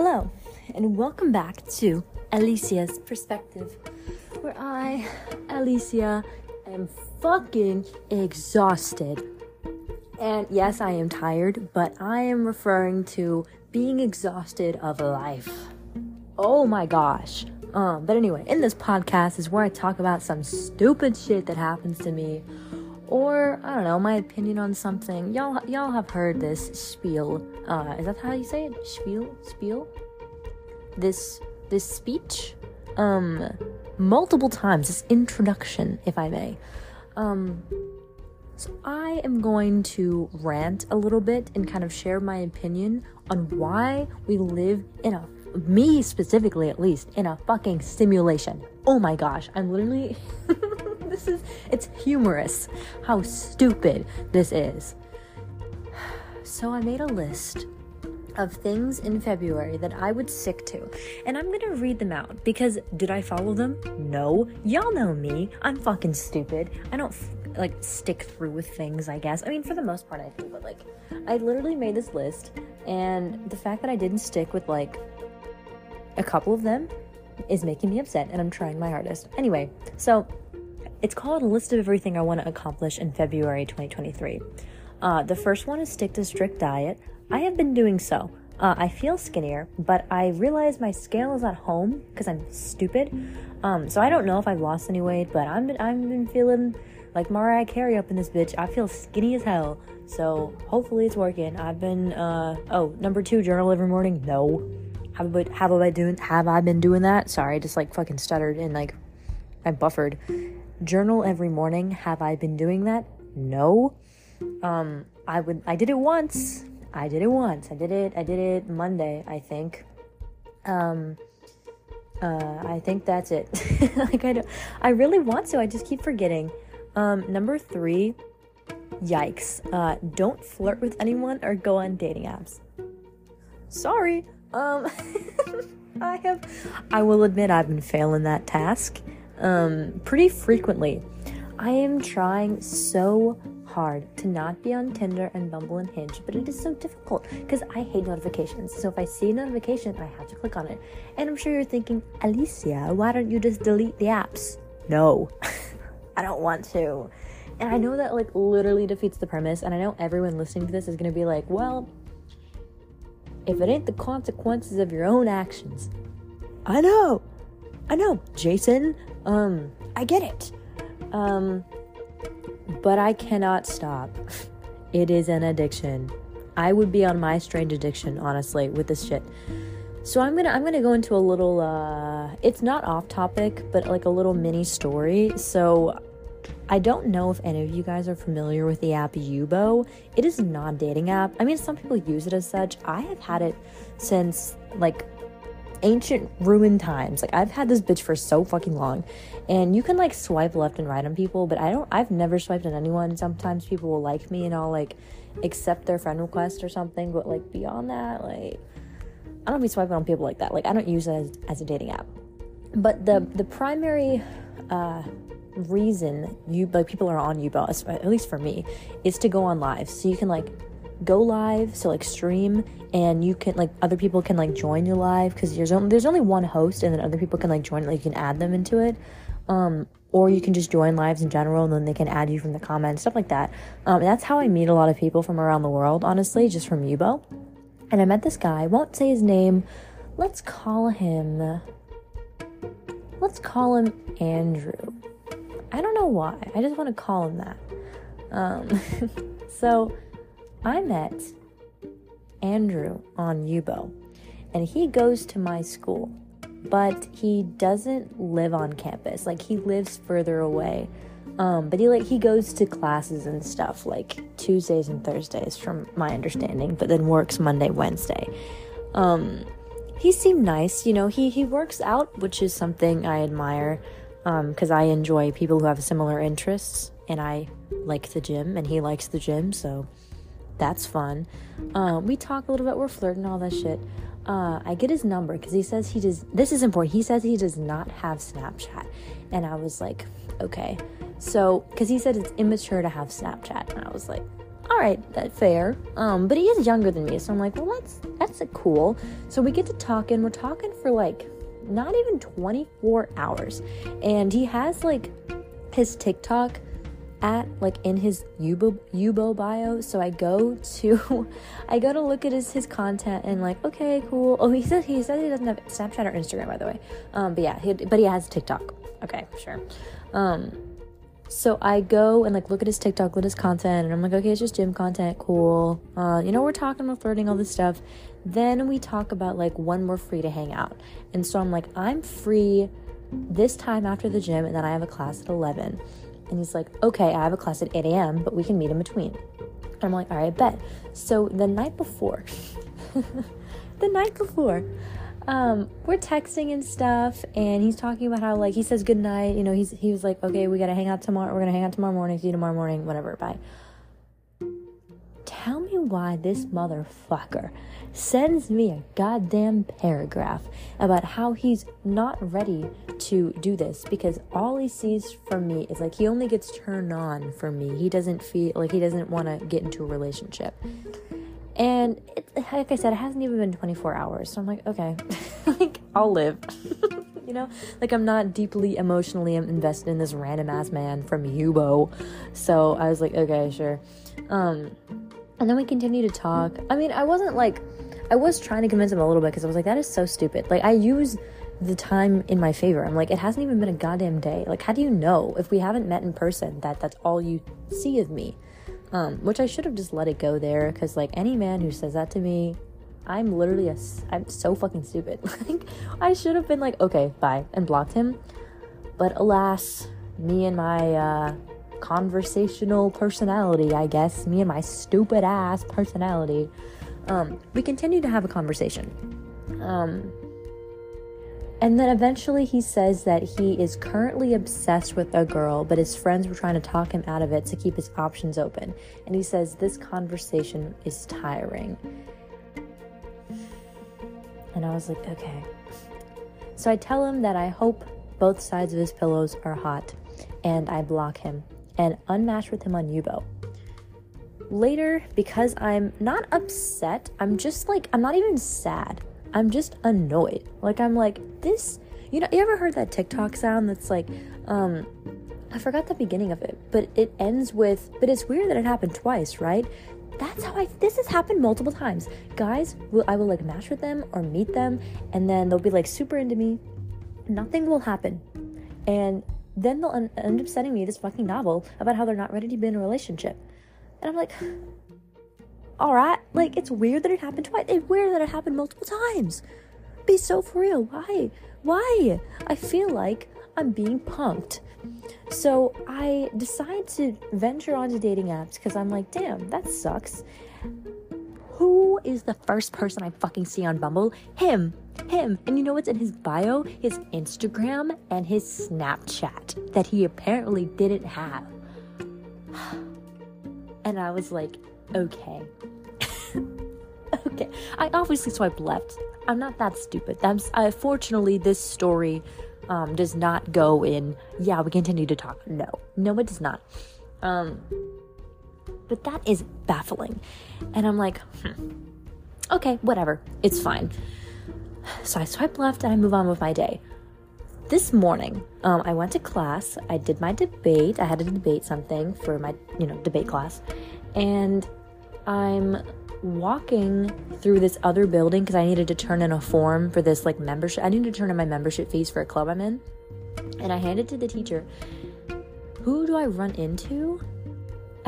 Hello, and welcome back to Alicia's Perspective, where I, Alicia, am fucking exhausted. And yes, I am tired, but I am referring to being exhausted of life. Oh my gosh. Um, but anyway, in this podcast is where I talk about some stupid shit that happens to me or I don't know, my opinion on something. Y'all, y'all have heard this spiel. Uh, is that how you say it? Spiel, spiel. This, this speech, um, multiple times. This introduction, if I may. Um, so I am going to rant a little bit and kind of share my opinion on why we live in a me specifically at least in a fucking simulation. Oh my gosh, I'm literally this is it's humorous how stupid this is. So I made a list of things in February that I would stick to. And I'm gonna read them out because did I follow them? No. Y'all know me. I'm fucking stupid. I don't f- like stick through with things, I guess. I mean, for the most part, I do, but like, I literally made this list, and the fact that I didn't stick with like a couple of them is making me upset, and I'm trying my hardest. Anyway, so it's called a list of everything I want to accomplish in February 2023. Uh, the first one is stick to strict diet. I have been doing so. Uh, I feel skinnier, but I realize my scale is at home because I'm stupid. Um, so I don't know if I've lost any weight, but I'm been, I've been feeling like Mariah Carey up in this bitch. I feel skinny as hell. So hopefully it's working. I've been uh oh number two journal every morning. No, have I have I doing have I been doing that? Sorry, I just like fucking stuttered and like I buffered. Journal every morning. Have I been doing that? No. Um, I would. I did it once. I did it once. I did it. I did it Monday. I think. Um. Uh, I think that's it. like I don't. I really want to. I just keep forgetting. Um, number three. Yikes. Uh, don't flirt with anyone or go on dating apps. Sorry. Um. I have. I will admit I've been failing that task um, pretty frequently. I am trying so hard to not be on Tinder and Bumble and Hinge, but it is so difficult because I hate notifications. So if I see a notification, I have to click on it. And I'm sure you're thinking, Alicia, why don't you just delete the apps? No, I don't want to. And I know that like literally defeats the premise, and I know everyone listening to this is gonna be like, well, if it ain't the consequences of your own actions. I know. I know, Jason. Um, I get it. Um, but I cannot stop. It is an addiction. I would be on my strange addiction, honestly, with this shit. So I'm gonna I'm gonna go into a little uh it's not off topic, but like a little mini story. So I don't know if any of you guys are familiar with the app Yubo. It is not a non-dating app. I mean some people use it as such. I have had it since like ancient ruined times. Like I've had this bitch for so fucking long. And you can like swipe left and right on people, but I don't I've never swiped on anyone. Sometimes people will like me and I'll like accept their friend request or something, but like beyond that, like I don't be swiping on people like that. Like I don't use it as, as a dating app. But the the primary uh reason you like people are on Yubo, at least for me, is to go on live. So you can like go live, so like stream, and you can like other people can like join your live because there's only there's only one host, and then other people can like join. Like you can add them into it, um, or you can just join lives in general, and then they can add you from the comments, stuff like that. Um, that's how I meet a lot of people from around the world, honestly, just from Yubo. And I met this guy. Won't say his name. Let's call him. Let's call him Andrew. I don't know why. I just want to call him that. Um, so I met Andrew on Yubo, and he goes to my school, but he doesn't live on campus. Like he lives further away. Um, but he like he goes to classes and stuff like Tuesdays and Thursdays, from my understanding, but then works Monday, Wednesday. Um, he seemed nice, you know. He he works out, which is something I admire, because um, I enjoy people who have similar interests, and I like the gym, and he likes the gym, so that's fun. Um, we talk a little bit, we're flirting, all that shit. Uh, I get his number because he says he does. This is important. He says he does not have Snapchat, and I was like, okay. So, because he said it's immature to have Snapchat, and I was like, all right, that's fair. Um, but he is younger than me, so I'm like, well, that's that's cool. So we get to talking. We're talking for like not even 24 hours. And he has like his TikTok at like in his Yubo Yubo bio. So I go to I go to look at his his content and like okay cool. Oh he says he says he doesn't have Snapchat or Instagram by the way. Um but yeah he, but he has TikTok. Okay sure. Um so I go and like look at his TikTok, look at his content, and I'm like, okay, it's just gym content, cool. Uh, you know, we're talking, we're flirting, all this stuff. Then we talk about like when we're free to hang out. And so I'm like, I'm free this time after the gym, and then I have a class at 11. And he's like, okay, I have a class at 8 a.m., but we can meet in between. And I'm like, all right, bet. So the night before, the night before, um, we're texting and stuff, and he's talking about how like he says good night. You know, he's he was like, okay, we gotta hang out tomorrow. We're gonna hang out tomorrow morning. See you tomorrow morning. Whatever. Bye. Tell me why this motherfucker sends me a goddamn paragraph about how he's not ready to do this because all he sees from me is like he only gets turned on for me. He doesn't feel like he doesn't want to get into a relationship. And it, like I said, it hasn't even been 24 hours. So I'm like, okay, like I'll live. you know, like I'm not deeply emotionally invested in this random ass man from Yubo. So I was like, okay, sure. Um, and then we continue to talk. I mean, I wasn't like, I was trying to convince him a little bit because I was like, that is so stupid. Like, I use the time in my favor. I'm like, it hasn't even been a goddamn day. Like, how do you know if we haven't met in person that that's all you see of me? Um, which I should have just let it go there because, like, any man who says that to me, I'm literally a, I'm so fucking stupid. like, I should have been like, okay, bye, and blocked him. But alas, me and my uh, conversational personality, I guess, me and my stupid ass personality, um, we continue to have a conversation. Um, and then eventually he says that he is currently obsessed with a girl, but his friends were trying to talk him out of it to keep his options open. And he says this conversation is tiring. And I was like, okay. So I tell him that I hope both sides of his pillows are hot, and I block him and unmatch with him on Yubo. Later, because I'm not upset, I'm just like, I'm not even sad. I'm just annoyed. Like I'm like this. You know, you ever heard that TikTok sound that's like, um, I forgot the beginning of it, but it ends with, but it's weird that it happened twice, right? That's how I. This has happened multiple times. Guys, will I will like match with them or meet them, and then they'll be like super into me. Nothing will happen, and then they'll end up sending me this fucking novel about how they're not ready to be in a relationship, and I'm like, all right, like it's weird that it happened twice. It's weird that it happened multiple times. Be so for real. Why? Why? I feel like I'm being punked. So I decide to venture onto dating apps because I'm like, damn, that sucks. Who is the first person I fucking see on Bumble? Him. Him. And you know what's in his bio? His Instagram and his Snapchat that he apparently didn't have. And I was like, okay. okay. I obviously swiped left. I'm not that stupid. That's uh, fortunately this story um, does not go in. Yeah, we continue to talk. No, no, it does not. Um, but that is baffling, and I'm like, hmm. okay, whatever, it's fine. So I swipe left and I move on with my day. This morning, um, I went to class. I did my debate. I had to debate something for my, you know, debate class, and I'm walking through this other building because I needed to turn in a form for this like membership. I needed to turn in my membership fees for a club I'm in. And I handed it to the teacher. Who do I run into?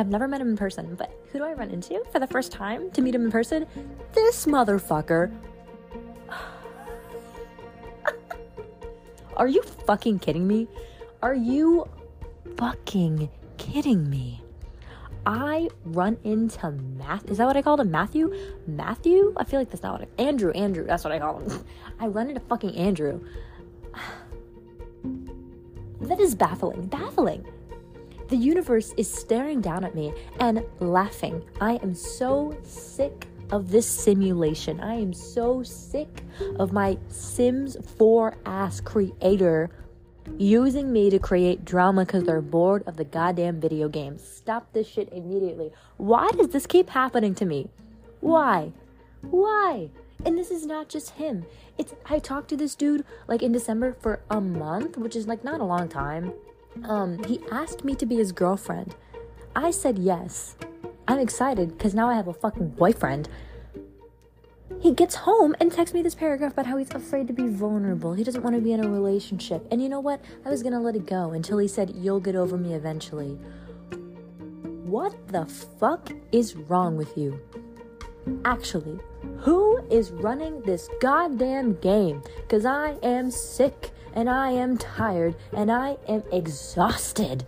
I've never met him in person, but who do I run into for the first time to meet him in person? This motherfucker. Are you fucking kidding me? Are you fucking kidding me? I run into Math. Is that what I called him? Matthew? Matthew? I feel like that's not what I. Andrew. Andrew. That's what I call him. I run into fucking Andrew. That is baffling. Baffling. The universe is staring down at me and laughing. I am so sick of this simulation. I am so sick of my Sims 4 ass creator using me to create drama because they're bored of the goddamn video game. Stop this shit immediately. Why does this keep happening to me? Why? Why? And this is not just him. It's I talked to this dude like in December for a month, which is like not a long time. Um, he asked me to be his girlfriend. I said yes. I'm excited because now I have a fucking boyfriend. He gets home and texts me this paragraph about how he's afraid to be vulnerable. He doesn't want to be in a relationship. And you know what? I was gonna let it go until he said, You'll get over me eventually. What the fuck is wrong with you? Actually, who is running this goddamn game? Because I am sick and I am tired and I am exhausted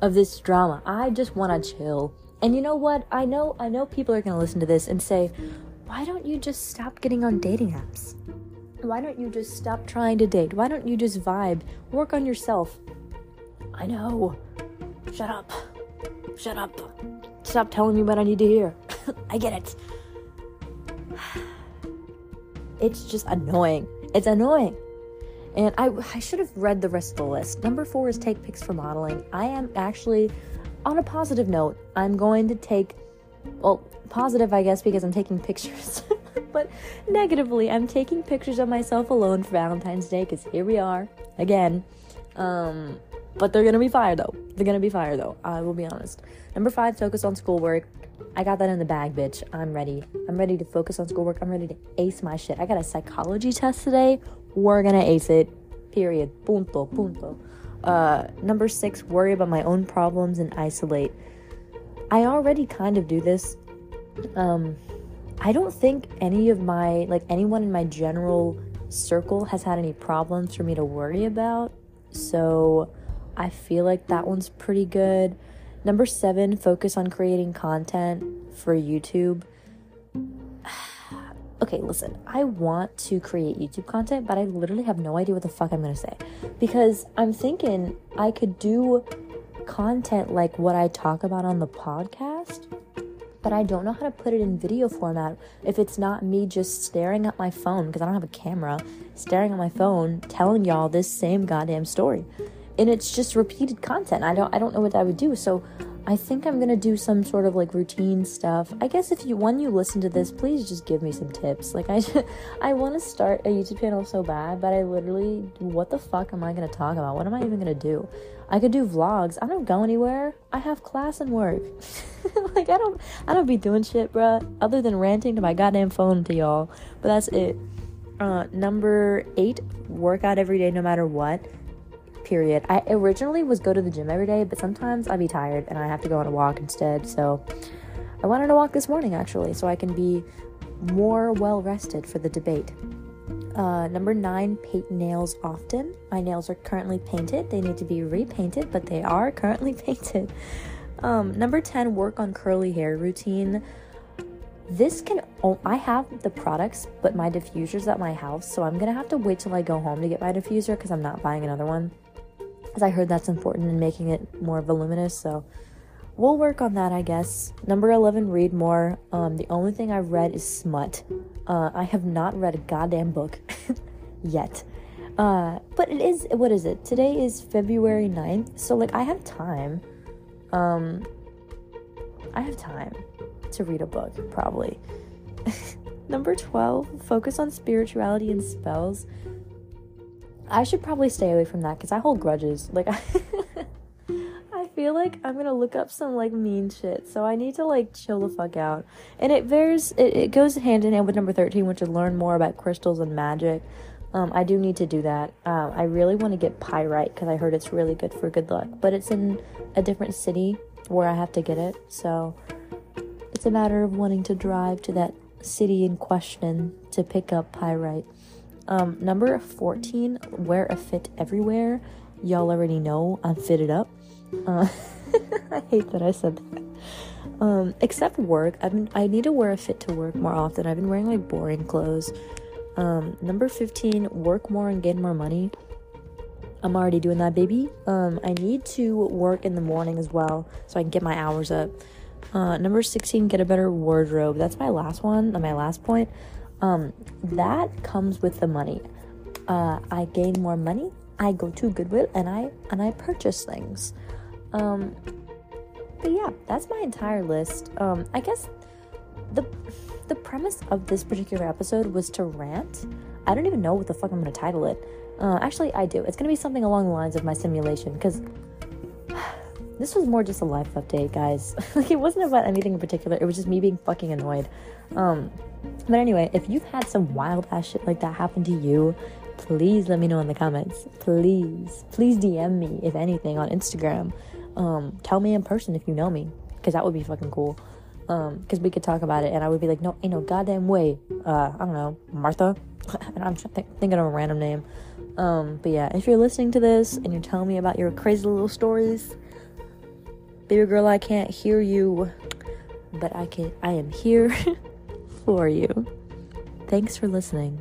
of this drama. I just want to chill. And you know what? I know I know people are going to listen to this and say, "Why don't you just stop getting on dating apps? Why don't you just stop trying to date? Why don't you just vibe? Work on yourself?" I know. Shut up. Shut up. Stop telling me what I need to hear. I get it. It's just annoying. It's annoying. And I, I should have read the rest of the list. Number four is take pics for modeling. I am actually, on a positive note, I'm going to take, well, positive, I guess, because I'm taking pictures. but negatively, I'm taking pictures of myself alone for Valentine's Day because here we are again. Um, but they're gonna be fire though. They're gonna be fire though. I will be honest. Number five, focus on schoolwork. I got that in the bag, bitch. I'm ready. I'm ready to focus on schoolwork. I'm ready to ace my shit. I got a psychology test today. We're gonna ace it. Period. Punto. Punto. Uh, number six, worry about my own problems and isolate. I already kind of do this. Um, I don't think any of my, like, anyone in my general circle has had any problems for me to worry about. So I feel like that one's pretty good. Number seven, focus on creating content for YouTube. Okay, listen, I want to create YouTube content, but I literally have no idea what the fuck I'm gonna say. Because I'm thinking I could do content like what I talk about on the podcast, but I don't know how to put it in video format if it's not me just staring at my phone because I don't have a camera, staring at my phone, telling y'all this same goddamn story. And it's just repeated content. I don't I don't know what I would do. So I think I'm gonna do some sort of like routine stuff. I guess if you when you listen to this, please just give me some tips. Like I, I want to start a YouTube channel so bad, but I literally, what the fuck am I gonna talk about? What am I even gonna do? I could do vlogs. I don't go anywhere. I have class and work. like I don't, I don't be doing shit, bruh. Other than ranting to my goddamn phone to y'all. But that's it. Uh, number eight, work out every day no matter what period. I originally was go to the gym every day, but sometimes I'd be tired and I have to go on a walk instead. So I wanted to walk this morning actually, so I can be more well rested for the debate. Uh, number nine, paint nails often. My nails are currently painted. They need to be repainted, but they are currently painted. Um, number 10, work on curly hair routine. This can, I have the products, but my diffuser's at my house, so I'm gonna have to wait till I go home to get my diffuser because I'm not buying another one because I heard that's important in making it more voluminous. So we'll work on that, I guess. Number 11, read more. Um, the only thing I've read is smut. Uh, I have not read a goddamn book yet. Uh, but it is, what is it? Today is February 9th. So, like, I have time. Um, I have time to read a book, probably. Number 12, focus on spirituality and spells. I should probably stay away from that because I hold grudges. Like, I, feel like I'm gonna look up some like mean shit, so I need to like chill the fuck out. And it bears, it, it goes hand in hand with number 13, which is learn more about crystals and magic. Um, I do need to do that. Um, I really want to get pyrite because I heard it's really good for good luck, but it's in a different city where I have to get it, so it's a matter of wanting to drive to that city in question to pick up pyrite. Um, number 14, wear a fit everywhere. Y'all already know I'm fitted up. Uh, I hate that I said that. Um, except work, I've been I need to wear a fit to work more often. I've been wearing like boring clothes. Um, number 15, work more and gain more money. I'm already doing that, baby. Um, I need to work in the morning as well so I can get my hours up. Uh, number 16, get a better wardrobe. That's my last one, my last point um, that comes with the money. Uh, I gain more money. I go to Goodwill and I and I purchase things. Um, but yeah, that's my entire list. Um, I guess the the premise of this particular episode was to rant. I don't even know what the fuck I'm gonna title it. Uh, actually, I do. It's gonna be something along the lines of my simulation because this was more just a life update, guys. like it wasn't about anything in particular. It was just me being fucking annoyed. Um, but anyway, if you've had some wild ass shit like that happen to you, please let me know in the comments. Please, please DM me if anything on Instagram. Um, tell me in person if you know me, because that would be fucking cool. Um, because we could talk about it, and I would be like, no, ain't no goddamn way. Uh, I don't know, Martha. and I'm th- thinking of a random name. Um, but yeah, if you're listening to this and you're telling me about your crazy little stories, baby girl, I can't hear you, but I can. I am here for you. Thanks for listening.